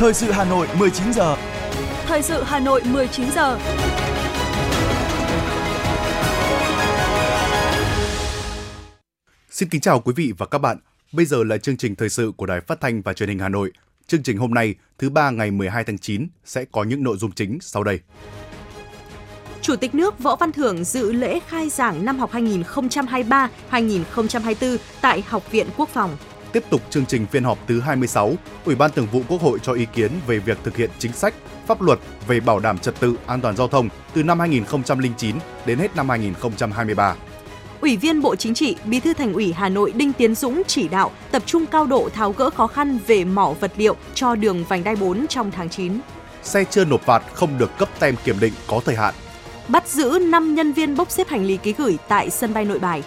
Thời sự Hà Nội 19 giờ. Thời sự Hà Nội 19 giờ. Xin kính chào quý vị và các bạn. Bây giờ là chương trình thời sự của Đài Phát thanh và Truyền hình Hà Nội. Chương trình hôm nay, thứ ba ngày 12 tháng 9 sẽ có những nội dung chính sau đây. Chủ tịch nước Võ Văn Thưởng dự lễ khai giảng năm học 2023-2024 tại Học viện Quốc phòng. Tiếp tục chương trình phiên họp thứ 26, Ủy ban Thường vụ Quốc hội cho ý kiến về việc thực hiện chính sách, pháp luật về bảo đảm trật tự an toàn giao thông từ năm 2009 đến hết năm 2023. Ủy viên Bộ Chính trị, Bí thư Thành ủy Hà Nội Đinh Tiến Dũng chỉ đạo tập trung cao độ tháo gỡ khó khăn về mỏ vật liệu cho đường vành đai 4 trong tháng 9. Xe chưa nộp phạt không được cấp tem kiểm định có thời hạn. Bắt giữ 5 nhân viên bốc xếp hành lý ký gửi tại sân bay Nội Bài.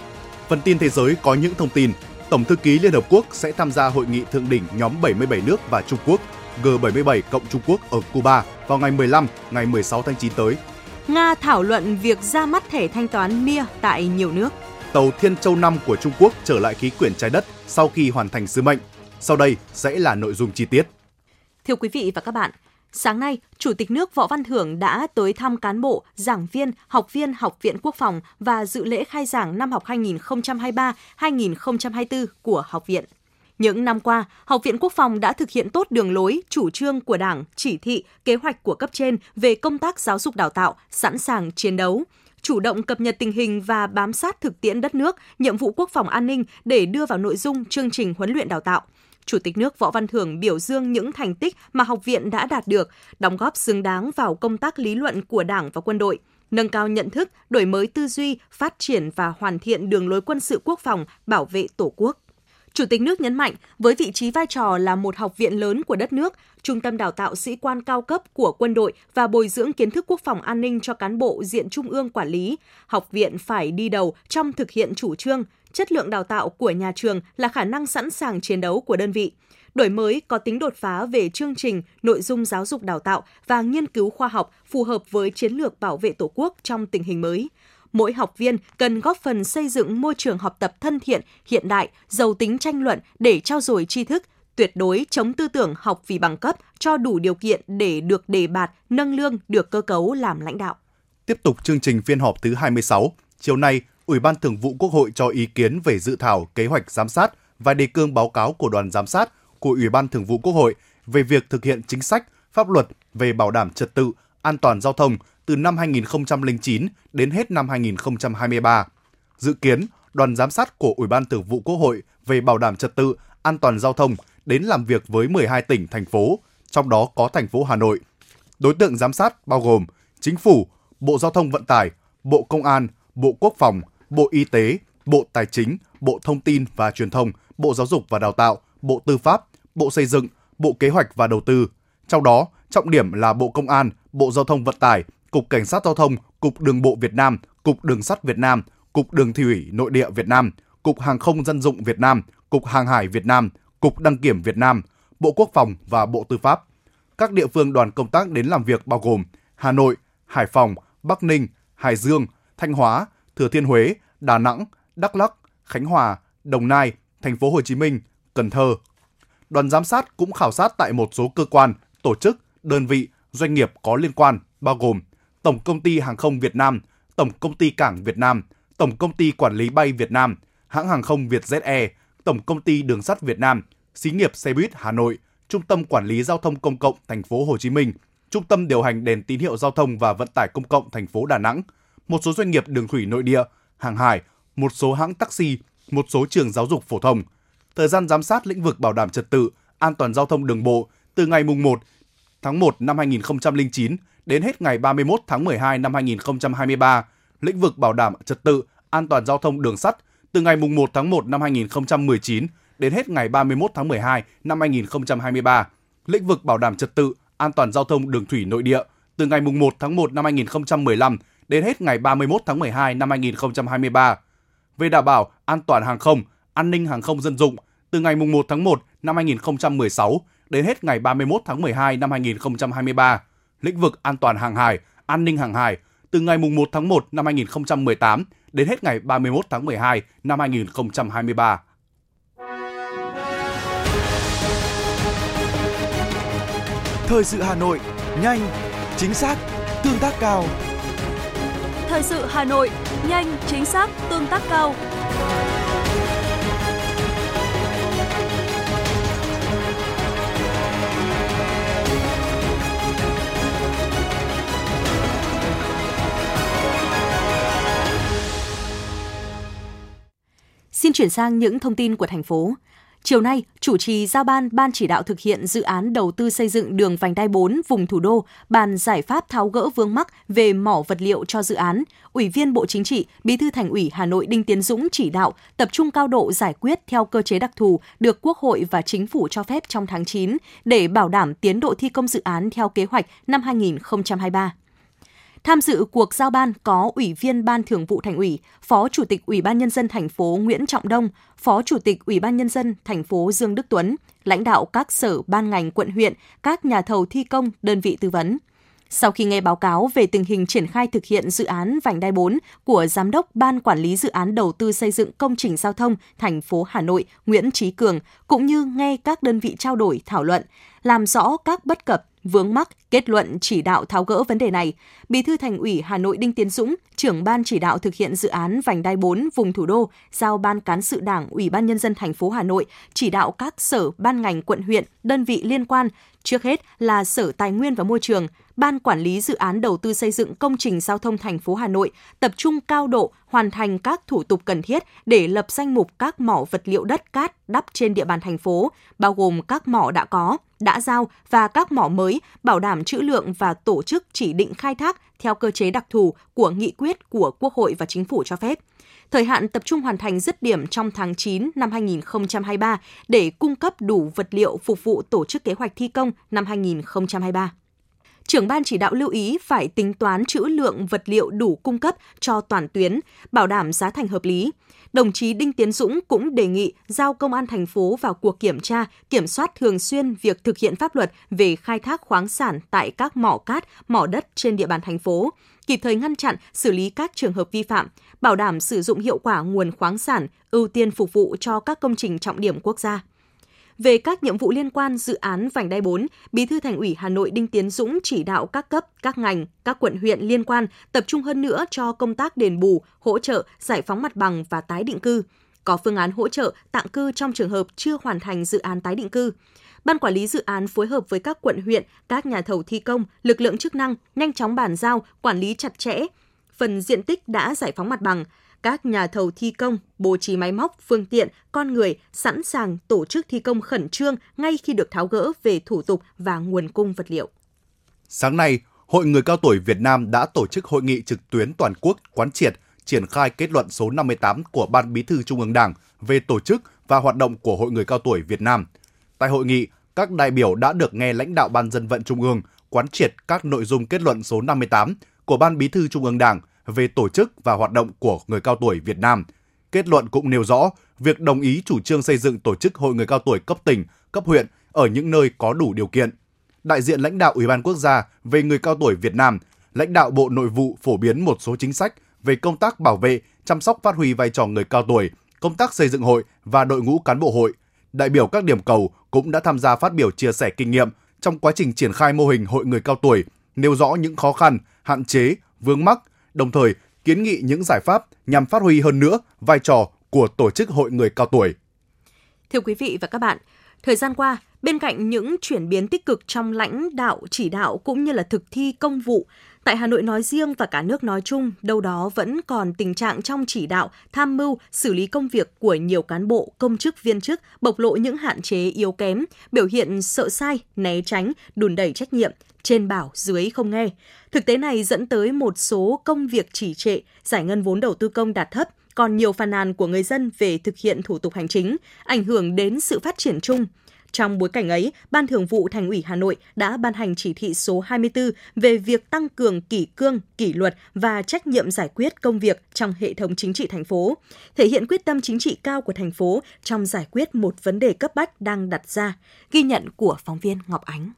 Phần tin thế giới có những thông tin Tổng thư ký Liên Hợp Quốc sẽ tham gia hội nghị thượng đỉnh nhóm 77 nước và Trung Quốc G77 cộng Trung Quốc ở Cuba vào ngày 15, ngày 16 tháng 9 tới. Nga thảo luận việc ra mắt thẻ thanh toán MIA tại nhiều nước. Tàu Thiên Châu 5 của Trung Quốc trở lại khí quyển trái đất sau khi hoàn thành sứ mệnh. Sau đây sẽ là nội dung chi tiết. Thưa quý vị và các bạn, Sáng nay, Chủ tịch nước Võ Văn Thưởng đã tới thăm cán bộ, giảng viên, học viên Học viện Quốc phòng và dự lễ khai giảng năm học 2023-2024 của học viện. Những năm qua, Học viện Quốc phòng đã thực hiện tốt đường lối, chủ trương của Đảng, chỉ thị, kế hoạch của cấp trên về công tác giáo dục đào tạo, sẵn sàng chiến đấu, chủ động cập nhật tình hình và bám sát thực tiễn đất nước, nhiệm vụ quốc phòng an ninh để đưa vào nội dung chương trình huấn luyện đào tạo. Chủ tịch nước Võ Văn Thưởng biểu dương những thành tích mà học viện đã đạt được, đóng góp xứng đáng vào công tác lý luận của Đảng và quân đội, nâng cao nhận thức, đổi mới tư duy, phát triển và hoàn thiện đường lối quân sự quốc phòng, bảo vệ Tổ quốc. Chủ tịch nước nhấn mạnh, với vị trí vai trò là một học viện lớn của đất nước, trung tâm đào tạo sĩ quan cao cấp của quân đội và bồi dưỡng kiến thức quốc phòng an ninh cho cán bộ diện trung ương quản lý, học viện phải đi đầu trong thực hiện chủ trương, chất lượng đào tạo của nhà trường là khả năng sẵn sàng chiến đấu của đơn vị. Đổi mới có tính đột phá về chương trình, nội dung giáo dục đào tạo và nghiên cứu khoa học phù hợp với chiến lược bảo vệ Tổ quốc trong tình hình mới mỗi học viên cần góp phần xây dựng môi trường học tập thân thiện, hiện đại, giàu tính tranh luận để trao dồi tri thức, tuyệt đối chống tư tưởng học vì bằng cấp, cho đủ điều kiện để được đề bạt, nâng lương, được cơ cấu làm lãnh đạo. Tiếp tục chương trình phiên họp thứ 26, chiều nay, Ủy ban Thường vụ Quốc hội cho ý kiến về dự thảo kế hoạch giám sát và đề cương báo cáo của đoàn giám sát của Ủy ban Thường vụ Quốc hội về việc thực hiện chính sách, pháp luật về bảo đảm trật tự, an toàn giao thông từ năm 2009 đến hết năm 2023. Dự kiến, đoàn giám sát của Ủy ban Thường vụ Quốc hội về bảo đảm trật tự, an toàn giao thông đến làm việc với 12 tỉnh, thành phố, trong đó có thành phố Hà Nội. Đối tượng giám sát bao gồm Chính phủ, Bộ Giao thông Vận tải, Bộ Công an, Bộ Quốc phòng, Bộ Y tế, Bộ Tài chính, Bộ Thông tin và Truyền thông, Bộ Giáo dục và Đào tạo, Bộ Tư pháp, Bộ Xây dựng, Bộ Kế hoạch và Đầu tư. Trong đó, trọng điểm là Bộ Công an, Bộ Giao thông Vận tải, Cục Cảnh sát Giao thông, Cục Đường bộ Việt Nam, Cục Đường sắt Việt Nam, Cục Đường thủy nội địa Việt Nam, Cục Hàng không dân dụng Việt Nam, Cục Hàng hải Việt Nam, Cục Đăng kiểm Việt Nam, Bộ Quốc phòng và Bộ Tư pháp. Các địa phương đoàn công tác đến làm việc bao gồm Hà Nội, Hải Phòng, Bắc Ninh, Hải Dương, Thanh Hóa, Thừa Thiên Huế, Đà Nẵng, Đắk Lắk, Khánh Hòa, Đồng Nai, Thành phố Hồ Chí Minh, Cần Thơ. Đoàn giám sát cũng khảo sát tại một số cơ quan, tổ chức, đơn vị, doanh nghiệp có liên quan bao gồm Tổng công ty Hàng không Việt Nam, Tổng công ty Cảng Việt Nam, Tổng công ty Quản lý bay Việt Nam, hãng hàng không Vietjet Air, Tổng công ty Đường sắt Việt Nam, xí nghiệp xe buýt Hà Nội, Trung tâm Quản lý giao thông công cộng thành phố Hồ Chí Minh, Trung tâm điều hành đèn tín hiệu giao thông và vận tải công cộng thành phố Đà Nẵng, một số doanh nghiệp đường thủy nội địa, hàng hải, một số hãng taxi, một số trường giáo dục phổ thông. Thời gian giám sát lĩnh vực bảo đảm trật tự, an toàn giao thông đường bộ từ ngày mùng 1 tháng 1 năm 2009 đến hết ngày 31 tháng 12 năm 2023, lĩnh vực bảo đảm trật tự, an toàn giao thông đường sắt từ ngày 1 tháng 1 năm 2019 đến hết ngày 31 tháng 12 năm 2023, lĩnh vực bảo đảm trật tự, an toàn giao thông đường thủy nội địa từ ngày 1 tháng 1 năm 2015 đến hết ngày 31 tháng 12 năm 2023. Về đảm bảo an toàn hàng không, an ninh hàng không dân dụng từ ngày 1 tháng 1 năm 2016 đến hết ngày 31 tháng 12 năm 2023 lĩnh vực an toàn hàng hải, an ninh hàng hải từ ngày 1 tháng 1 năm 2018 đến hết ngày 31 tháng 12 năm 2023. Thời sự Hà Nội, nhanh, chính xác, tương tác cao. Thời sự Hà Nội, nhanh, chính xác, tương tác cao. Xin chuyển sang những thông tin của thành phố. Chiều nay, chủ trì giao ban Ban chỉ đạo thực hiện dự án đầu tư xây dựng đường vành đai 4 vùng thủ đô, bàn giải pháp tháo gỡ vướng mắc về mỏ vật liệu cho dự án. Ủy viên Bộ Chính trị, Bí thư Thành ủy Hà Nội Đinh Tiến Dũng chỉ đạo tập trung cao độ giải quyết theo cơ chế đặc thù được Quốc hội và Chính phủ cho phép trong tháng 9 để bảo đảm tiến độ thi công dự án theo kế hoạch năm 2023. Tham dự cuộc giao ban có Ủy viên Ban Thường vụ Thành ủy, Phó Chủ tịch Ủy ban nhân dân thành phố Nguyễn Trọng Đông, Phó Chủ tịch Ủy ban nhân dân thành phố Dương Đức Tuấn, lãnh đạo các sở ban ngành quận huyện, các nhà thầu thi công, đơn vị tư vấn. Sau khi nghe báo cáo về tình hình triển khai thực hiện dự án vành đai 4 của Giám đốc Ban Quản lý Dự án Đầu tư xây dựng công trình giao thông thành phố Hà Nội Nguyễn Chí Cường, cũng như nghe các đơn vị trao đổi, thảo luận, làm rõ các bất cập, vướng mắc, kết luận chỉ đạo tháo gỡ vấn đề này, Bí thư Thành ủy Hà Nội Đinh Tiến Dũng, trưởng ban chỉ đạo thực hiện dự án vành đai 4 vùng thủ đô, giao ban cán sự Đảng, Ủy ban nhân dân thành phố Hà Nội chỉ đạo các sở, ban ngành quận huyện, đơn vị liên quan, trước hết là Sở Tài nguyên và Môi trường, Ban quản lý dự án đầu tư xây dựng công trình giao thông thành phố Hà Nội tập trung cao độ hoàn thành các thủ tục cần thiết để lập danh mục các mỏ vật liệu đất cát đắp trên địa bàn thành phố, bao gồm các mỏ đã có, đã giao và các mỏ mới, bảo đảm trữ lượng và tổ chức chỉ định khai thác theo cơ chế đặc thù của nghị quyết của Quốc hội và Chính phủ cho phép. Thời hạn tập trung hoàn thành dứt điểm trong tháng 9 năm 2023 để cung cấp đủ vật liệu phục vụ tổ chức kế hoạch thi công năm 2023 trưởng ban chỉ đạo lưu ý phải tính toán trữ lượng vật liệu đủ cung cấp cho toàn tuyến, bảo đảm giá thành hợp lý. Đồng chí Đinh Tiến Dũng cũng đề nghị giao công an thành phố vào cuộc kiểm tra, kiểm soát thường xuyên việc thực hiện pháp luật về khai thác khoáng sản tại các mỏ cát, mỏ đất trên địa bàn thành phố, kịp thời ngăn chặn, xử lý các trường hợp vi phạm, bảo đảm sử dụng hiệu quả nguồn khoáng sản, ưu tiên phục vụ cho các công trình trọng điểm quốc gia. Về các nhiệm vụ liên quan dự án vành đai 4, Bí thư Thành ủy Hà Nội Đinh Tiến Dũng chỉ đạo các cấp, các ngành, các quận huyện liên quan tập trung hơn nữa cho công tác đền bù, hỗ trợ, giải phóng mặt bằng và tái định cư. Có phương án hỗ trợ tạm cư trong trường hợp chưa hoàn thành dự án tái định cư. Ban quản lý dự án phối hợp với các quận huyện, các nhà thầu thi công, lực lượng chức năng nhanh chóng bàn giao, quản lý chặt chẽ phần diện tích đã giải phóng mặt bằng, các nhà thầu thi công bố trí máy móc, phương tiện, con người sẵn sàng tổ chức thi công khẩn trương ngay khi được tháo gỡ về thủ tục và nguồn cung vật liệu. Sáng nay, Hội Người Cao Tuổi Việt Nam đã tổ chức hội nghị trực tuyến toàn quốc quán triệt triển khai kết luận số 58 của Ban Bí thư Trung ương Đảng về tổ chức và hoạt động của Hội Người Cao Tuổi Việt Nam. Tại hội nghị, các đại biểu đã được nghe lãnh đạo Ban dân vận Trung ương quán triệt các nội dung kết luận số 58 của Ban Bí thư Trung ương Đảng về tổ chức và hoạt động của người cao tuổi Việt Nam. Kết luận cũng nêu rõ việc đồng ý chủ trương xây dựng tổ chức hội người cao tuổi cấp tỉnh, cấp huyện ở những nơi có đủ điều kiện. Đại diện lãnh đạo Ủy ban quốc gia về người cao tuổi Việt Nam, lãnh đạo Bộ Nội vụ phổ biến một số chính sách về công tác bảo vệ, chăm sóc phát huy vai trò người cao tuổi, công tác xây dựng hội và đội ngũ cán bộ hội. Đại biểu các điểm cầu cũng đã tham gia phát biểu chia sẻ kinh nghiệm trong quá trình triển khai mô hình hội người cao tuổi, nêu rõ những khó khăn, hạn chế, vướng mắc, đồng thời kiến nghị những giải pháp nhằm phát huy hơn nữa vai trò của tổ chức hội người cao tuổi. Thưa quý vị và các bạn, thời gian qua, bên cạnh những chuyển biến tích cực trong lãnh đạo, chỉ đạo cũng như là thực thi công vụ, tại Hà Nội nói riêng và cả nước nói chung, đâu đó vẫn còn tình trạng trong chỉ đạo, tham mưu, xử lý công việc của nhiều cán bộ, công chức, viên chức bộc lộ những hạn chế yếu kém, biểu hiện sợ sai, né tránh, đùn đẩy trách nhiệm, trên bảo dưới không nghe. Thực tế này dẫn tới một số công việc chỉ trệ, giải ngân vốn đầu tư công đạt thấp, còn nhiều phàn nàn của người dân về thực hiện thủ tục hành chính, ảnh hưởng đến sự phát triển chung. Trong bối cảnh ấy, Ban Thường vụ Thành ủy Hà Nội đã ban hành chỉ thị số 24 về việc tăng cường kỷ cương, kỷ luật và trách nhiệm giải quyết công việc trong hệ thống chính trị thành phố, thể hiện quyết tâm chính trị cao của thành phố trong giải quyết một vấn đề cấp bách đang đặt ra. Ghi nhận của phóng viên Ngọc Ánh.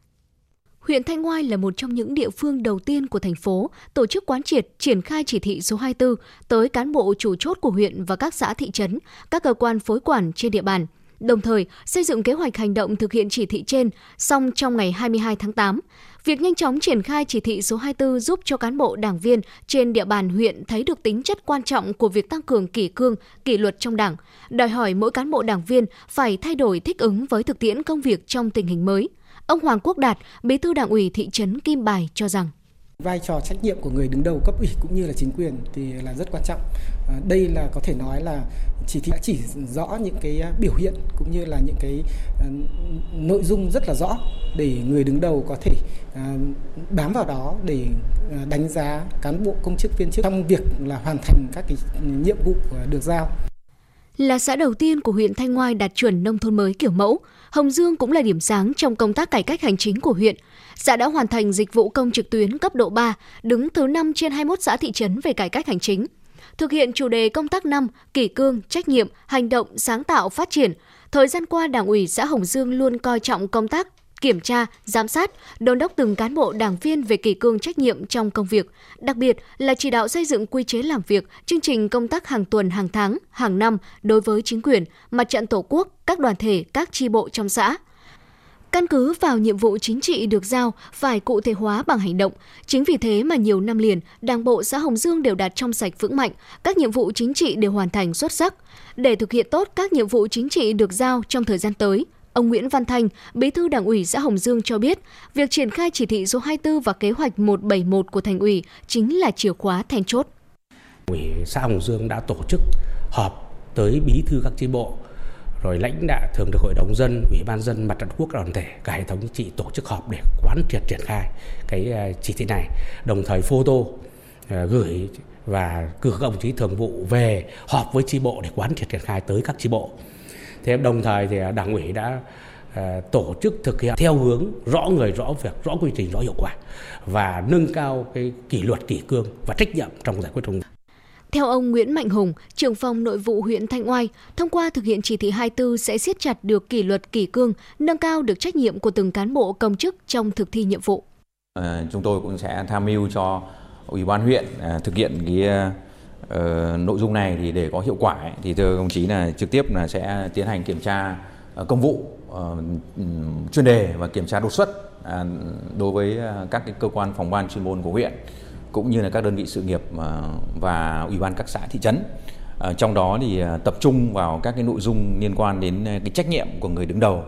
Huyện Thanh Oai là một trong những địa phương đầu tiên của thành phố tổ chức quán triệt triển khai chỉ thị số 24 tới cán bộ chủ chốt của huyện và các xã thị trấn, các cơ quan phối quản trên địa bàn. đồng thời xây dựng kế hoạch hành động thực hiện chỉ thị trên xong trong ngày 22 tháng 8. Việc nhanh chóng triển khai chỉ thị số 24 giúp cho cán bộ đảng viên trên địa bàn huyện thấy được tính chất quan trọng của việc tăng cường kỷ cương, kỷ luật trong đảng, đòi hỏi mỗi cán bộ đảng viên phải thay đổi thích ứng với thực tiễn công việc trong tình hình mới. Ông Hoàng Quốc Đạt, Bí thư Đảng ủy thị trấn Kim Bài cho rằng vai trò trách nhiệm của người đứng đầu cấp ủy cũng như là chính quyền thì là rất quan trọng. À, đây là có thể nói là chỉ thị đã chỉ rõ những cái à, biểu hiện cũng như là những cái à, nội dung rất là rõ để người đứng đầu có thể bám vào đó để đánh giá cán bộ công chức viên chức trong việc là hoàn thành các cái nhiệm vụ được giao. Là xã đầu tiên của huyện Thanh Ngoai đạt chuẩn nông thôn mới kiểu mẫu, Hồng Dương cũng là điểm sáng trong công tác cải cách hành chính của huyện. Xã đã hoàn thành dịch vụ công trực tuyến cấp độ 3, đứng thứ 5 trên 21 xã thị trấn về cải cách hành chính. Thực hiện chủ đề công tác năm, kỷ cương, trách nhiệm, hành động, sáng tạo, phát triển. Thời gian qua, Đảng ủy xã Hồng Dương luôn coi trọng công tác kiểm tra, giám sát, đôn đốc từng cán bộ đảng viên về kỷ cương trách nhiệm trong công việc, đặc biệt là chỉ đạo xây dựng quy chế làm việc, chương trình công tác hàng tuần, hàng tháng, hàng năm đối với chính quyền, mặt trận tổ quốc, các đoàn thể, các tri bộ trong xã. Căn cứ vào nhiệm vụ chính trị được giao phải cụ thể hóa bằng hành động. Chính vì thế mà nhiều năm liền, Đảng bộ xã Hồng Dương đều đạt trong sạch vững mạnh, các nhiệm vụ chính trị đều hoàn thành xuất sắc. Để thực hiện tốt các nhiệm vụ chính trị được giao trong thời gian tới, Ông Nguyễn Văn Thanh, Bí thư Đảng ủy xã Hồng Dương cho biết, việc triển khai chỉ thị số 24 và kế hoạch 171 của thành ủy chính là chìa khóa then chốt. Ủy xã Hồng Dương đã tổ chức họp tới bí thư các chi bộ, rồi lãnh đạo thường trực hội đồng dân, ủy ban dân, mặt trận quốc đoàn thể, cả hệ thống chính trị tổ chức họp để quán triệt triển khai cái ờ, chỉ thị này, đồng thời photo ờ, gửi và cử các đồng chí thường vụ về họp với chi bộ để quán triệt triển khai tới các chi bộ thế đồng thời thì đảng ủy đã à, tổ chức thực hiện theo hướng rõ người rõ việc rõ quy trình rõ hiệu quả và nâng cao cái kỷ luật kỷ cương và trách nhiệm trong giải quyết công việc theo ông Nguyễn Mạnh Hùng, trưởng phòng nội vụ huyện Thanh Oai, thông qua thực hiện chỉ thị 24 sẽ siết chặt được kỷ luật kỷ cương, nâng cao được trách nhiệm của từng cán bộ công chức trong thực thi nhiệm vụ. À, chúng tôi cũng sẽ tham mưu cho ủy ban huyện à, thực hiện cái uh, nội dung này thì để có hiệu quả ấy, thì thưa đồng chí là trực tiếp là sẽ tiến hành kiểm tra uh, công vụ uh, chuyên đề và kiểm tra đột xuất uh, đối với uh, các cái cơ quan phòng ban chuyên môn của huyện cũng như là các đơn vị sự nghiệp uh, và ủy ban các xã thị trấn. Uh, trong đó thì uh, tập trung vào các cái nội dung liên quan đến uh, cái trách nhiệm của người đứng đầu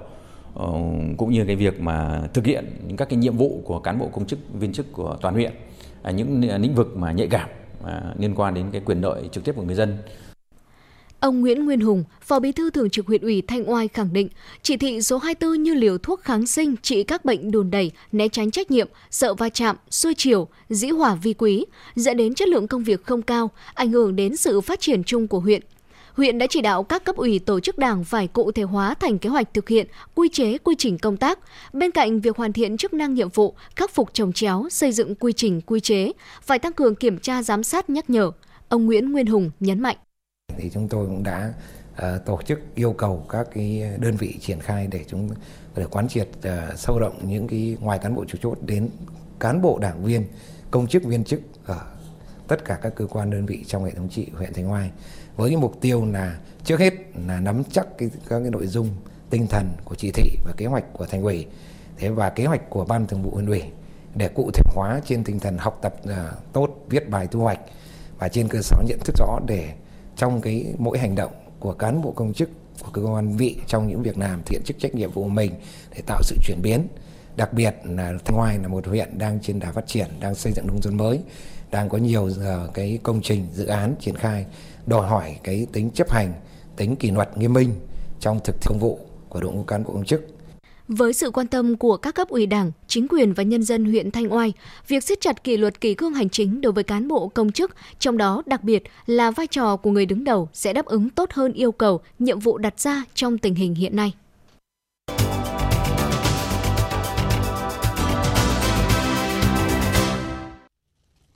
cũng như cái việc mà thực hiện các cái nhiệm vụ của cán bộ công chức viên chức của toàn huyện những lĩnh vực mà nhạy cảm à, liên quan đến cái quyền lợi trực tiếp của người dân. Ông Nguyễn Nguyên Hùng, Phó Bí thư Thường trực huyện ủy Thanh Oai khẳng định, chỉ thị số 24 như liều thuốc kháng sinh trị các bệnh đùn đẩy, né tránh trách nhiệm, sợ va chạm, xuôi chiều, dĩ hỏa vi quý, dẫn đến chất lượng công việc không cao, ảnh hưởng đến sự phát triển chung của huyện huyện đã chỉ đạo các cấp ủy tổ chức đảng phải cụ thể hóa thành kế hoạch thực hiện quy chế quy trình công tác. Bên cạnh việc hoàn thiện chức năng nhiệm vụ, khắc phục trồng chéo, xây dựng quy trình quy chế, phải tăng cường kiểm tra giám sát nhắc nhở. Ông Nguyễn Nguyên Hùng nhấn mạnh. Thì chúng tôi cũng đã uh, tổ chức yêu cầu các cái đơn vị triển khai để chúng để quán triệt uh, sâu rộng những cái ngoài cán bộ chủ chốt đến cán bộ đảng viên, công chức viên chức ở tất cả các cơ quan đơn vị trong hệ thống trị huyện Thanh Oai với cái mục tiêu là trước hết là nắm chắc cái, các cái nội dung tinh thần của chỉ thị và kế hoạch của thành ủy. Thế và kế hoạch của ban thường vụ huyện ủy để cụ thể hóa trên tinh thần học tập uh, tốt viết bài thu hoạch và trên cơ sở nhận thức rõ để trong cái mỗi hành động của cán bộ công chức của cơ quan vị trong những việc làm thiện chức trách nhiệm vụ của mình để tạo sự chuyển biến. Đặc biệt là Thanh Hoài là một huyện đang trên đà phát triển đang xây dựng nông thôn mới đang có nhiều uh, cái công trình dự án triển khai đòi hỏi cái tính chấp hành, tính kỷ luật nghiêm minh trong thực thi công vụ của đội ngũ cán bộ công chức. Với sự quan tâm của các cấp ủy đảng, chính quyền và nhân dân huyện Thanh Oai, việc siết chặt kỷ luật kỷ cương hành chính đối với cán bộ công chức, trong đó đặc biệt là vai trò của người đứng đầu sẽ đáp ứng tốt hơn yêu cầu, nhiệm vụ đặt ra trong tình hình hiện nay.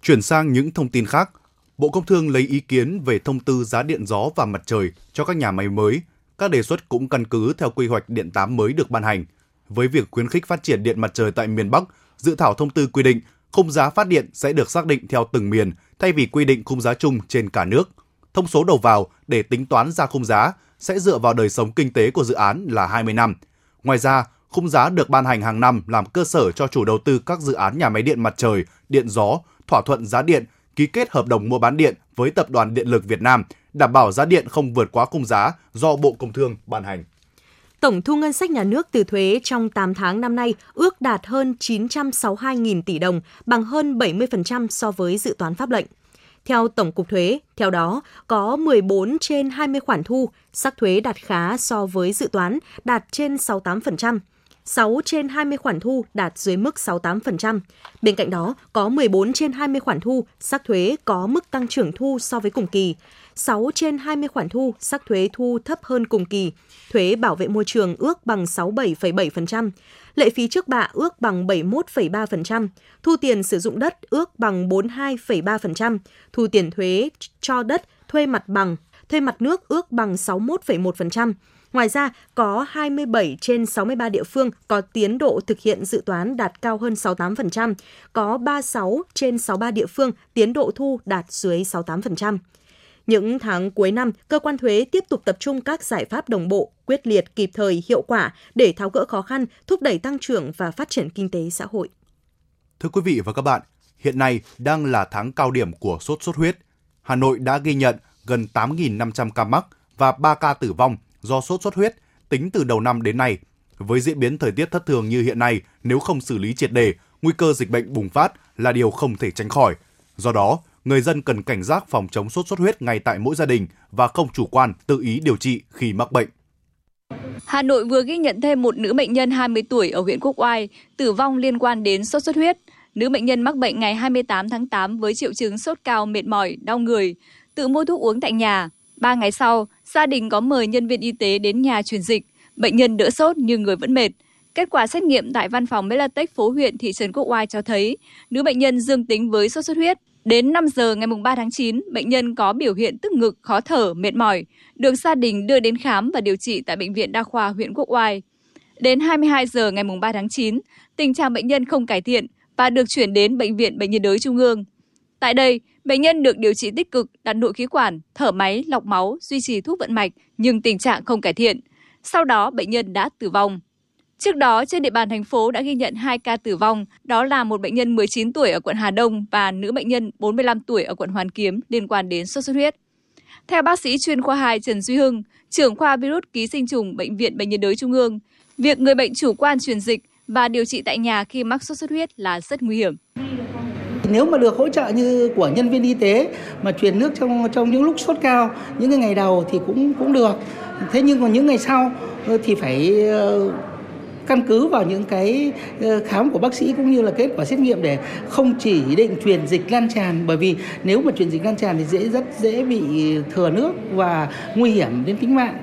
Chuyển sang những thông tin khác, Bộ Công Thương lấy ý kiến về thông tư giá điện gió và mặt trời cho các nhà máy mới. Các đề xuất cũng căn cứ theo quy hoạch điện 8 mới được ban hành. Với việc khuyến khích phát triển điện mặt trời tại miền Bắc, dự thảo thông tư quy định khung giá phát điện sẽ được xác định theo từng miền thay vì quy định khung giá chung trên cả nước. Thông số đầu vào để tính toán ra khung giá sẽ dựa vào đời sống kinh tế của dự án là 20 năm. Ngoài ra, khung giá được ban hành hàng năm làm cơ sở cho chủ đầu tư các dự án nhà máy điện mặt trời, điện gió, thỏa thuận giá điện, ký kết hợp đồng mua bán điện với Tập đoàn Điện lực Việt Nam, đảm bảo giá điện không vượt quá khung giá do Bộ Công Thương ban hành. Tổng thu ngân sách nhà nước từ thuế trong 8 tháng năm nay ước đạt hơn 962.000 tỷ đồng, bằng hơn 70% so với dự toán pháp lệnh. Theo Tổng cục Thuế, theo đó, có 14 trên 20 khoản thu, sắc thuế đạt khá so với dự toán, đạt trên 68%. 6 trên 20 khoản thu đạt dưới mức 68%. Bên cạnh đó, có 14 trên 20 khoản thu, sắc thuế có mức tăng trưởng thu so với cùng kỳ. 6 trên 20 khoản thu, sắc thuế thu thấp hơn cùng kỳ. Thuế bảo vệ môi trường ước bằng 67,7%. Lệ phí trước bạ ước bằng 71,3%. Thu tiền sử dụng đất ước bằng 42,3%. Thu tiền thuế cho đất, thuê mặt bằng, thuê mặt nước ước bằng 61,1%. Ngoài ra, có 27 trên 63 địa phương có tiến độ thực hiện dự toán đạt cao hơn 68%, có 36 trên 63 địa phương tiến độ thu đạt dưới 68%. Những tháng cuối năm, cơ quan thuế tiếp tục tập trung các giải pháp đồng bộ, quyết liệt, kịp thời, hiệu quả để tháo gỡ khó khăn, thúc đẩy tăng trưởng và phát triển kinh tế xã hội. Thưa quý vị và các bạn, hiện nay đang là tháng cao điểm của sốt xuất huyết. Hà Nội đã ghi nhận gần 8.500 ca mắc và 3 ca tử vong do sốt xuất huyết tính từ đầu năm đến nay. Với diễn biến thời tiết thất thường như hiện nay, nếu không xử lý triệt đề, nguy cơ dịch bệnh bùng phát là điều không thể tránh khỏi. Do đó, người dân cần cảnh giác phòng chống sốt xuất huyết ngay tại mỗi gia đình và không chủ quan tự ý điều trị khi mắc bệnh. Hà Nội vừa ghi nhận thêm một nữ bệnh nhân 20 tuổi ở huyện Quốc Oai tử vong liên quan đến sốt xuất huyết. Nữ bệnh nhân mắc bệnh ngày 28 tháng 8 với triệu chứng sốt cao, mệt mỏi, đau người, tự mua thuốc uống tại nhà. Ba ngày sau, gia đình có mời nhân viên y tế đến nhà truyền dịch. Bệnh nhân đỡ sốt nhưng người vẫn mệt. Kết quả xét nghiệm tại văn phòng Melatech phố huyện thị trấn Quốc Oai cho thấy nữ bệnh nhân dương tính với sốt xuất huyết. Đến 5 giờ ngày 3 tháng 9, bệnh nhân có biểu hiện tức ngực, khó thở, mệt mỏi, được gia đình đưa đến khám và điều trị tại Bệnh viện Đa khoa huyện Quốc Oai. Đến 22 giờ ngày 3 tháng 9, tình trạng bệnh nhân không cải thiện và được chuyển đến Bệnh viện Bệnh nhiệt đới Trung ương. Tại đây, bệnh nhân được điều trị tích cực, đặt nội khí quản, thở máy, lọc máu, duy trì thuốc vận mạch nhưng tình trạng không cải thiện. Sau đó, bệnh nhân đã tử vong. Trước đó, trên địa bàn thành phố đã ghi nhận 2 ca tử vong, đó là một bệnh nhân 19 tuổi ở quận Hà Đông và nữ bệnh nhân 45 tuổi ở quận Hoàn Kiếm liên quan đến sốt xuất huyết. Theo bác sĩ chuyên khoa 2 Trần Duy Hưng, trưởng khoa virus ký sinh trùng Bệnh viện Bệnh nhiệt đới Trung ương, việc người bệnh chủ quan truyền dịch và điều trị tại nhà khi mắc sốt xuất huyết là rất nguy hiểm. Nếu mà được hỗ trợ như của nhân viên y tế mà truyền nước trong trong những lúc sốt cao, những cái ngày đầu thì cũng cũng được. Thế nhưng còn những ngày sau ờ, thì phải ờ, căn cứ vào những cái ờ, khám của bác sĩ cũng như là kết quả xét nghiệm để không chỉ định truyền dịch lan tràn bởi vì nếu mà truyền dịch lan tràn thì dễ rất dễ bị thừa nước và nguy hiểm đến tính mạng.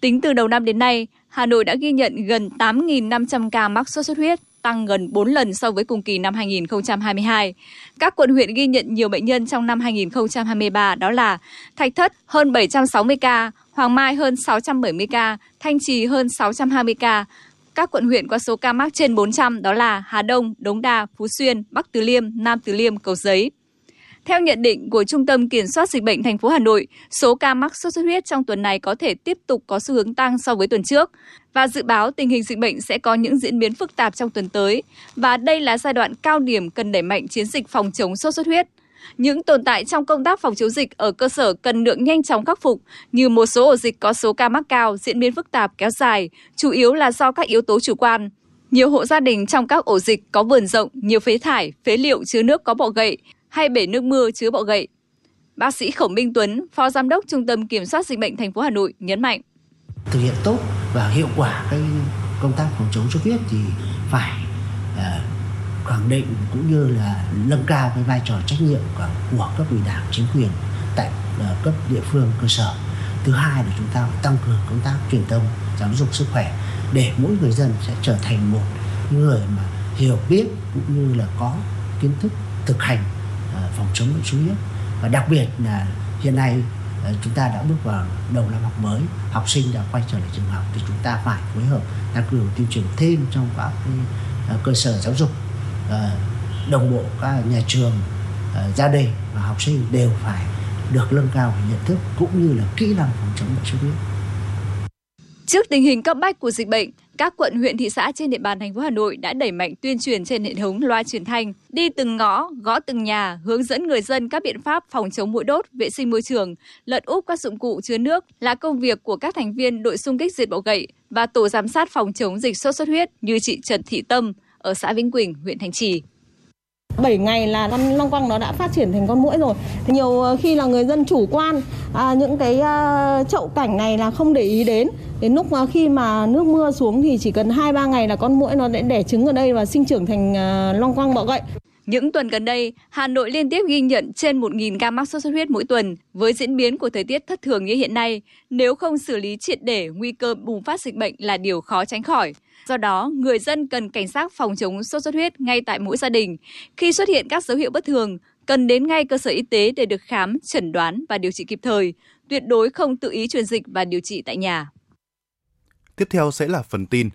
Tính từ đầu năm đến nay, Hà Nội đã ghi nhận gần 8.500 ca mắc sốt xuất huyết, tăng gần 4 lần so với cùng kỳ năm 2022. Các quận huyện ghi nhận nhiều bệnh nhân trong năm 2023 đó là Thạch Thất hơn 760 ca, Hoàng Mai hơn 670 ca, Thanh Trì hơn 620 ca, các quận huyện có số ca mắc trên 400 đó là Hà Đông, Đống Đa, Phú Xuyên, Bắc Từ Liêm, Nam Từ Liêm, Cầu Giấy. Theo nhận định của Trung tâm Kiểm soát Dịch bệnh thành phố Hà Nội, số ca mắc sốt xuất huyết trong tuần này có thể tiếp tục có xu hướng tăng so với tuần trước và dự báo tình hình dịch bệnh sẽ có những diễn biến phức tạp trong tuần tới và đây là giai đoạn cao điểm cần đẩy mạnh chiến dịch phòng chống sốt xuất huyết. Những tồn tại trong công tác phòng chống dịch ở cơ sở cần được nhanh chóng khắc phục, như một số ổ dịch có số ca mắc cao, diễn biến phức tạp kéo dài, chủ yếu là do các yếu tố chủ quan. Nhiều hộ gia đình trong các ổ dịch có vườn rộng, nhiều phế thải, phế liệu chứa nước có bọ gậy hay bể nước mưa chứa bọ gậy. Bác sĩ Khổng Minh Tuấn, Phó Giám đốc Trung tâm Kiểm soát Dịch bệnh thành phố Hà Nội nhấn mạnh. Thực hiện tốt và hiệu quả cái công tác phòng chống sốt huyết thì phải uh, khẳng định cũng như là nâng cao cái vai trò trách nhiệm của, của cấp ủy đảng chính quyền tại uh, cấp địa phương cơ sở thứ hai là chúng ta phải tăng cường công tác truyền thông giáo dục sức khỏe để mỗi người dân sẽ trở thành một người mà hiểu biết cũng như là có kiến thức thực hành À, phòng chống bệnh sốt huyết. Và đặc biệt là hiện nay à, chúng ta đã bước vào đầu năm học mới học sinh đã quay trở lại trường học thì chúng ta phải phối hợp tăng cường tuyên truyền thêm trong các cái, à, cơ sở giáo dục. Đồng bộ các nhà trường gia đình và học sinh đều phải được nâng cao về nhận thức cũng như là kỹ năng phòng chống bệnh sốt huyết. Trước tình hình cấp bách của dịch bệnh, các quận huyện thị xã trên địa bàn thành phố Hà Nội đã đẩy mạnh tuyên truyền trên hệ thống loa truyền thanh, đi từng ngõ, gõ từng nhà, hướng dẫn người dân các biện pháp phòng chống mũi đốt, vệ sinh môi trường, lật úp các dụng cụ chứa nước là công việc của các thành viên đội xung kích diệt bọ gậy và tổ giám sát phòng chống dịch sốt xuất huyết như chị Trần Thị Tâm ở xã Vĩnh Quỳnh, huyện Thanh Trì. 7 ngày là con long quăng nó đã phát triển thành con muỗi rồi. Thì nhiều ờ, khi là người dân chủ quan à, những cái uh, chậu cảnh này là không để ý đến. Đến lúc mà khi mà nước mưa xuống thì chỉ cần 2 3 ngày là con muỗi nó sẽ đẻ trứng ở đây và sinh trưởng thành uh, long quăng bọ gậy. Những tuần gần đây, Hà Nội liên tiếp ghi nhận trên 1.000 ca mắc sốt xuất huyết mỗi tuần. Với diễn biến của thời tiết thất thường như hiện nay, nếu không xử lý triệt để, nguy cơ bùng phát dịch bệnh là điều khó tránh khỏi. Do đó, người dân cần cảnh giác phòng chống sốt xuất huyết ngay tại mỗi gia đình. Khi xuất hiện các dấu hiệu bất thường, cần đến ngay cơ sở y tế để được khám, chẩn đoán và điều trị kịp thời. Tuyệt đối không tự ý truyền dịch và điều trị tại nhà. Tiếp theo sẽ là phần tin.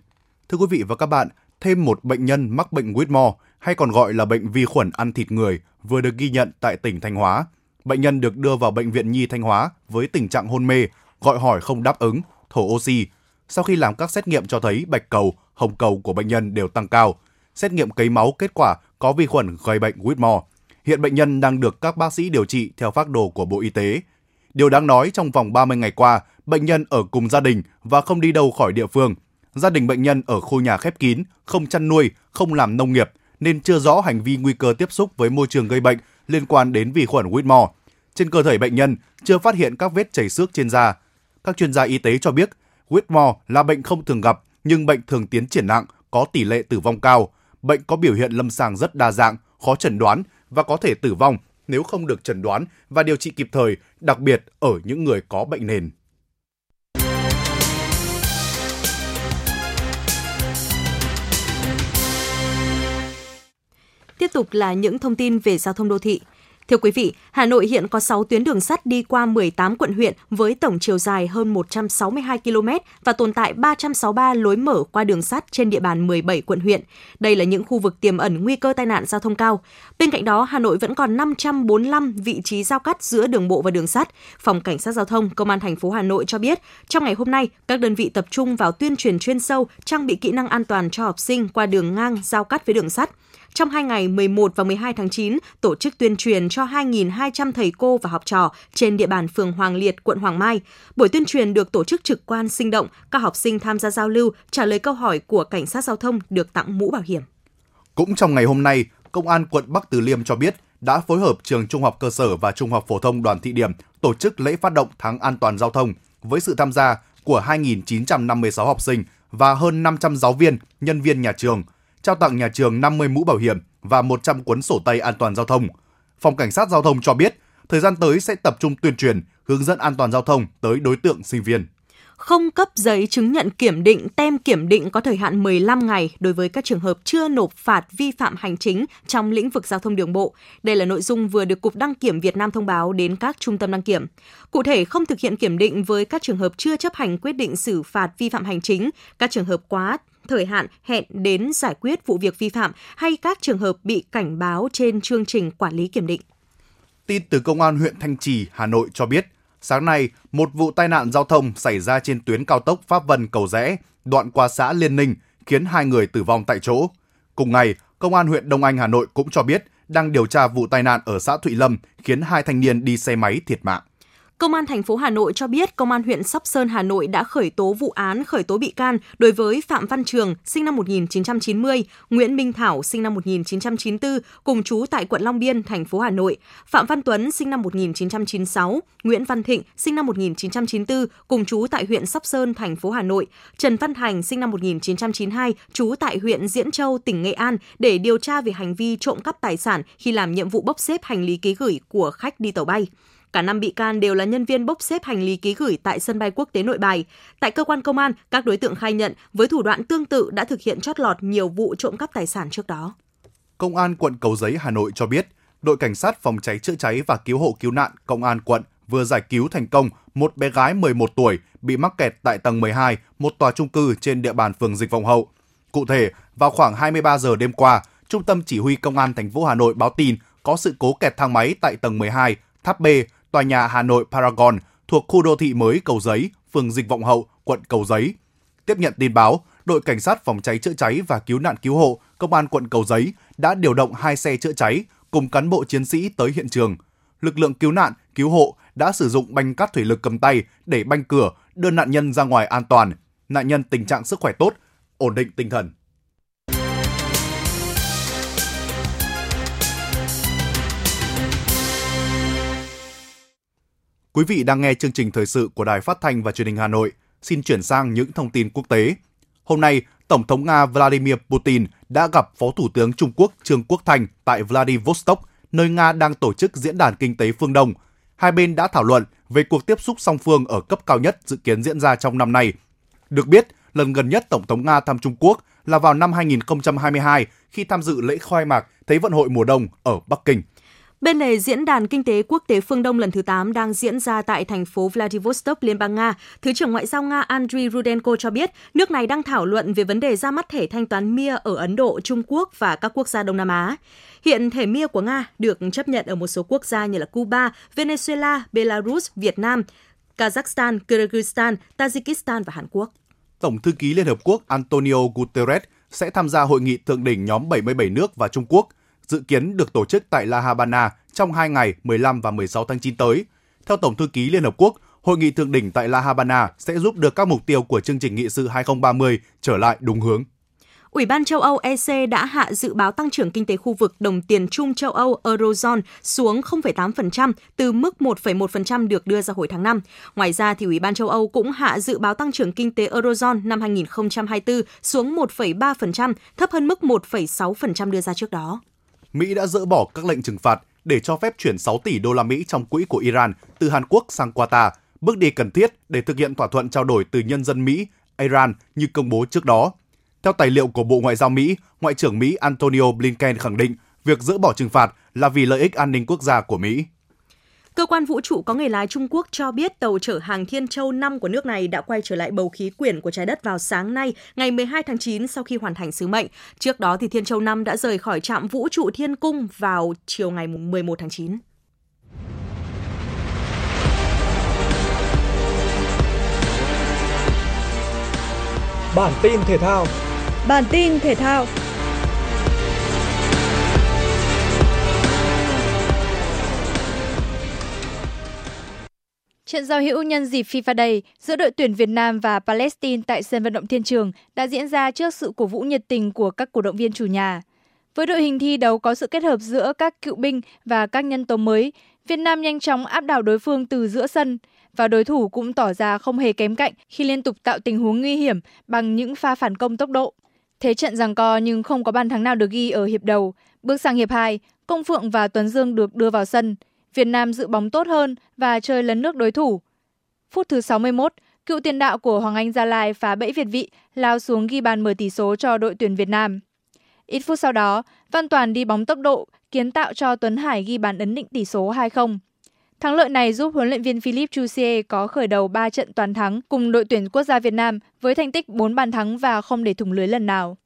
Thưa quý vị và các bạn, thêm một bệnh nhân mắc bệnh Whitmore hay còn gọi là bệnh vi khuẩn ăn thịt người vừa được ghi nhận tại tỉnh Thanh Hóa. Bệnh nhân được đưa vào bệnh viện Nhi Thanh Hóa với tình trạng hôn mê, gọi hỏi không đáp ứng, thổ oxy. Sau khi làm các xét nghiệm cho thấy bạch cầu, hồng cầu của bệnh nhân đều tăng cao. Xét nghiệm cấy máu kết quả có vi khuẩn gây bệnh Whitmore. Hiện bệnh nhân đang được các bác sĩ điều trị theo phác đồ của Bộ Y tế. Điều đáng nói trong vòng 30 ngày qua, bệnh nhân ở cùng gia đình và không đi đâu khỏi địa phương. Gia đình bệnh nhân ở khu nhà khép kín, không chăn nuôi, không làm nông nghiệp, nên chưa rõ hành vi nguy cơ tiếp xúc với môi trường gây bệnh liên quan đến vi khuẩn Whitmore. Trên cơ thể bệnh nhân chưa phát hiện các vết chảy xước trên da. Các chuyên gia y tế cho biết Whitmore là bệnh không thường gặp nhưng bệnh thường tiến triển nặng, có tỷ lệ tử vong cao. Bệnh có biểu hiện lâm sàng rất đa dạng, khó chẩn đoán và có thể tử vong nếu không được chẩn đoán và điều trị kịp thời, đặc biệt ở những người có bệnh nền. Tiếp tục là những thông tin về giao thông đô thị. Thưa quý vị, Hà Nội hiện có 6 tuyến đường sắt đi qua 18 quận huyện với tổng chiều dài hơn 162 km và tồn tại 363 lối mở qua đường sắt trên địa bàn 17 quận huyện. Đây là những khu vực tiềm ẩn nguy cơ tai nạn giao thông cao. Bên cạnh đó, Hà Nội vẫn còn 545 vị trí giao cắt giữa đường bộ và đường sắt. Phòng Cảnh sát Giao thông Công an thành phố Hà Nội cho biết, trong ngày hôm nay, các đơn vị tập trung vào tuyên truyền chuyên sâu, trang bị kỹ năng an toàn cho học sinh qua đường ngang giao cắt với đường sắt. Trong hai ngày 11 và 12 tháng 9, tổ chức tuyên truyền cho 2.200 thầy cô và học trò trên địa bàn phường Hoàng Liệt, quận Hoàng Mai. Buổi tuyên truyền được tổ chức trực quan sinh động, các học sinh tham gia giao lưu, trả lời câu hỏi của cảnh sát giao thông được tặng mũ bảo hiểm. Cũng trong ngày hôm nay, Công an quận Bắc Từ Liêm cho biết đã phối hợp trường Trung học cơ sở và Trung học phổ thông Đoàn Thị Điểm tổ chức lễ phát động tháng an toàn giao thông với sự tham gia của 2.956 học sinh và hơn 500 giáo viên, nhân viên nhà trường – trao tặng nhà trường 50 mũ bảo hiểm và 100 cuốn sổ tay an toàn giao thông. Phòng Cảnh sát Giao thông cho biết, thời gian tới sẽ tập trung tuyên truyền, hướng dẫn an toàn giao thông tới đối tượng sinh viên không cấp giấy chứng nhận kiểm định tem kiểm định có thời hạn 15 ngày đối với các trường hợp chưa nộp phạt vi phạm hành chính trong lĩnh vực giao thông đường bộ. Đây là nội dung vừa được Cục Đăng kiểm Việt Nam thông báo đến các trung tâm đăng kiểm. Cụ thể, không thực hiện kiểm định với các trường hợp chưa chấp hành quyết định xử phạt vi phạm hành chính, các trường hợp quá thời hạn hẹn đến giải quyết vụ việc vi phạm hay các trường hợp bị cảnh báo trên chương trình quản lý kiểm định. Tin từ Công an huyện Thanh Trì, Hà Nội cho biết, sáng nay, một vụ tai nạn giao thông xảy ra trên tuyến cao tốc Pháp Vân Cầu Rẽ, đoạn qua xã Liên Ninh, khiến hai người tử vong tại chỗ. Cùng ngày, Công an huyện Đông Anh, Hà Nội cũng cho biết đang điều tra vụ tai nạn ở xã Thụy Lâm khiến hai thanh niên đi xe máy thiệt mạng. Công an thành phố Hà Nội cho biết Công an huyện Sóc Sơn Hà Nội đã khởi tố vụ án khởi tố bị can đối với Phạm Văn Trường, sinh năm 1990, Nguyễn Minh Thảo, sinh năm 1994, cùng chú tại quận Long Biên, thành phố Hà Nội, Phạm Văn Tuấn, sinh năm 1996, Nguyễn Văn Thịnh, sinh năm 1994, cùng chú tại huyện Sóc Sơn, thành phố Hà Nội, Trần Văn Thành, sinh năm 1992, trú tại huyện Diễn Châu, tỉnh Nghệ An để điều tra về hành vi trộm cắp tài sản khi làm nhiệm vụ bốc xếp hành lý ký gửi của khách đi tàu bay. Cả năm bị can đều là nhân viên bốc xếp hành lý ký gửi tại sân bay quốc tế Nội Bài. Tại cơ quan công an, các đối tượng khai nhận với thủ đoạn tương tự đã thực hiện chót lọt nhiều vụ trộm cắp tài sản trước đó. Công an quận Cầu Giấy, Hà Nội cho biết, đội cảnh sát phòng cháy chữa cháy và cứu hộ cứu nạn công an quận vừa giải cứu thành công một bé gái 11 tuổi bị mắc kẹt tại tầng 12 một tòa trung cư trên địa bàn phường Dịch Vọng Hậu. Cụ thể, vào khoảng 23 giờ đêm qua, Trung tâm Chỉ huy Công an thành phố Hà Nội báo tin có sự cố kẹt thang máy tại tầng 12, tháp B, tòa nhà Hà Nội Paragon thuộc khu đô thị mới Cầu Giấy, phường Dịch Vọng Hậu, quận Cầu Giấy. Tiếp nhận tin báo, đội cảnh sát phòng cháy chữa cháy và cứu nạn cứu hộ công an quận Cầu Giấy đã điều động hai xe chữa cháy cùng cán bộ chiến sĩ tới hiện trường. Lực lượng cứu nạn, cứu hộ đã sử dụng banh cắt thủy lực cầm tay để banh cửa, đưa nạn nhân ra ngoài an toàn. Nạn nhân tình trạng sức khỏe tốt, ổn định tinh thần. Quý vị đang nghe chương trình thời sự của Đài Phát thanh và Truyền hình Hà Nội. Xin chuyển sang những thông tin quốc tế. Hôm nay, Tổng thống Nga Vladimir Putin đã gặp Phó Thủ tướng Trung Quốc Trương Quốc Thành tại Vladivostok, nơi Nga đang tổ chức diễn đàn kinh tế phương Đông. Hai bên đã thảo luận về cuộc tiếp xúc song phương ở cấp cao nhất dự kiến diễn ra trong năm nay. Được biết, lần gần nhất Tổng thống Nga thăm Trung Quốc là vào năm 2022 khi tham dự lễ khai mạc Thế vận hội mùa đông ở Bắc Kinh. Bên lề diễn đàn kinh tế quốc tế phương Đông lần thứ 8 đang diễn ra tại thành phố Vladivostok, Liên bang Nga, Thứ trưởng Ngoại giao Nga Andriy Rudenko cho biết nước này đang thảo luận về vấn đề ra mắt thẻ thanh toán MIA ở Ấn Độ, Trung Quốc và các quốc gia Đông Nam Á. Hiện thẻ MIA của Nga được chấp nhận ở một số quốc gia như là Cuba, Venezuela, Belarus, Việt Nam, Kazakhstan, Kyrgyzstan, Tajikistan và Hàn Quốc. Tổng thư ký Liên Hợp Quốc Antonio Guterres sẽ tham gia hội nghị thượng đỉnh nhóm 77 nước và Trung Quốc dự kiến được tổ chức tại La Habana trong hai ngày 15 và 16 tháng 9 tới. Theo Tổng thư ký Liên Hợp Quốc, hội nghị thượng đỉnh tại La Habana sẽ giúp đưa các mục tiêu của chương trình nghị sự 2030 trở lại đúng hướng. Ủy ban châu Âu EC đã hạ dự báo tăng trưởng kinh tế khu vực đồng tiền chung châu Âu Eurozone xuống 0,8% từ mức 1,1% được đưa ra hồi tháng 5. Ngoài ra, thì Ủy ban châu Âu cũng hạ dự báo tăng trưởng kinh tế Eurozone năm 2024 xuống 1,3%, thấp hơn mức 1,6% đưa ra trước đó. Mỹ đã dỡ bỏ các lệnh trừng phạt để cho phép chuyển 6 tỷ đô la Mỹ trong quỹ của Iran từ Hàn Quốc sang Qatar, bước đi cần thiết để thực hiện thỏa thuận trao đổi từ nhân dân Mỹ, Iran như công bố trước đó. Theo tài liệu của Bộ Ngoại giao Mỹ, Ngoại trưởng Mỹ Antonio Blinken khẳng định việc dỡ bỏ trừng phạt là vì lợi ích an ninh quốc gia của Mỹ. Cơ quan vũ trụ có người lái Trung Quốc cho biết tàu chở hàng Thiên Châu 5 của nước này đã quay trở lại bầu khí quyển của trái đất vào sáng nay, ngày 12 tháng 9 sau khi hoàn thành sứ mệnh. Trước đó thì Thiên Châu 5 đã rời khỏi trạm vũ trụ Thiên Cung vào chiều ngày 11 tháng 9. Bản tin thể thao Bản tin thể thao Trận giao hữu nhân dịp FIFA Day giữa đội tuyển Việt Nam và Palestine tại sân vận động Thiên Trường đã diễn ra trước sự cổ vũ nhiệt tình của các cổ động viên chủ nhà. Với đội hình thi đấu có sự kết hợp giữa các cựu binh và các nhân tố mới, Việt Nam nhanh chóng áp đảo đối phương từ giữa sân và đối thủ cũng tỏ ra không hề kém cạnh khi liên tục tạo tình huống nguy hiểm bằng những pha phản công tốc độ. Thế trận giằng co nhưng không có bàn thắng nào được ghi ở hiệp đầu. Bước sang hiệp 2, Công Phượng và Tuấn Dương được đưa vào sân. Việt Nam dự bóng tốt hơn và chơi lấn nước đối thủ. Phút thứ 61, cựu tiền đạo của Hoàng Anh Gia Lai phá bẫy Việt vị, lao xuống ghi bàn mở tỷ số cho đội tuyển Việt Nam. Ít phút sau đó, Văn Toàn đi bóng tốc độ, kiến tạo cho Tuấn Hải ghi bàn ấn định tỷ số 2-0. Thắng lợi này giúp huấn luyện viên Philippe Chusier có khởi đầu 3 trận toàn thắng cùng đội tuyển quốc gia Việt Nam với thành tích 4 bàn thắng và không để thủng lưới lần nào.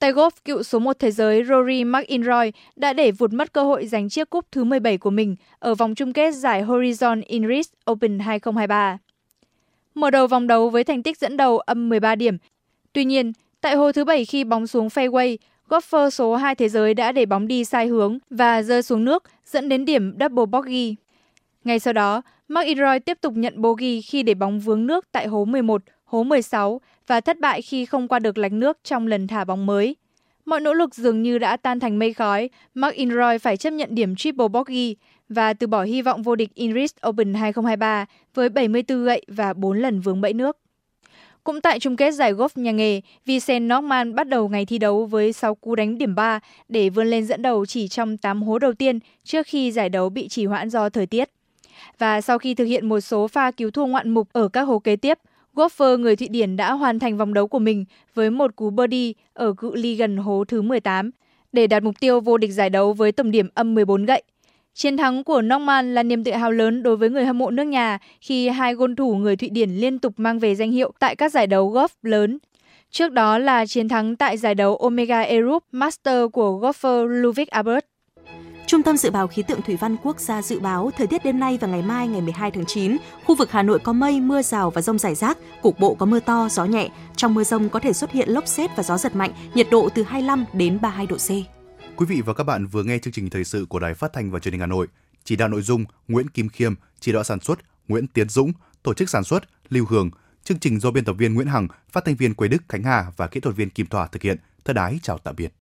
Tay golf cựu số 1 thế giới Rory McIlroy đã để vụt mất cơ hội giành chiếc cúp thứ 17 của mình ở vòng chung kết giải Horizon Inris Open 2023. Mở đầu vòng đấu với thành tích dẫn đầu âm 13 điểm. Tuy nhiên, tại hole thứ 7 khi bóng xuống fairway, golfer số 2 thế giới đã để bóng đi sai hướng và rơi xuống nước, dẫn đến điểm double bogey. Ngay sau đó, McIlroy tiếp tục nhận bogey khi để bóng vướng nước tại hố 11, hố 16 và thất bại khi không qua được lạch nước trong lần thả bóng mới. Mọi nỗ lực dường như đã tan thành mây khói, McIlroy phải chấp nhận điểm triple bogey và từ bỏ hy vọng vô địch Inris Open 2023 với 74 gậy và 4 lần vướng bẫy nước. Cũng tại chung kết giải golf nhà nghề, Vincent Norman bắt đầu ngày thi đấu với 6 cú đánh điểm 3 để vươn lên dẫn đầu chỉ trong 8 hố đầu tiên trước khi giải đấu bị trì hoãn do thời tiết. Và sau khi thực hiện một số pha cứu thua ngoạn mục ở các hố kế tiếp, golfer người Thụy Điển đã hoàn thành vòng đấu của mình với một cú birdie ở cự ly gần hố thứ 18 để đạt mục tiêu vô địch giải đấu với tổng điểm âm 14 gậy. Chiến thắng của Norman là niềm tự hào lớn đối với người hâm mộ nước nhà khi hai gôn thủ người Thụy Điển liên tục mang về danh hiệu tại các giải đấu golf lớn. Trước đó là chiến thắng tại giải đấu Omega Europe Master của golfer Ludwig Albert. Trung tâm Dự báo Khí tượng Thủy văn Quốc gia dự báo thời tiết đêm nay và ngày mai ngày 12 tháng 9, khu vực Hà Nội có mây, mưa rào và rông rải rác, cục bộ có mưa to, gió nhẹ. Trong mưa rông có thể xuất hiện lốc xét và gió giật mạnh, nhiệt độ từ 25 đến 32 độ C. Quý vị và các bạn vừa nghe chương trình thời sự của Đài Phát thanh và Truyền hình Hà Nội. Chỉ đạo nội dung Nguyễn Kim Khiêm, chỉ đạo sản xuất Nguyễn Tiến Dũng, tổ chức sản xuất Lưu Hường. Chương trình do biên tập viên Nguyễn Hằng, phát thanh viên Quế Đức Khánh Hà và kỹ thuật viên Kim Thỏa thực hiện. Thân ái chào tạm biệt.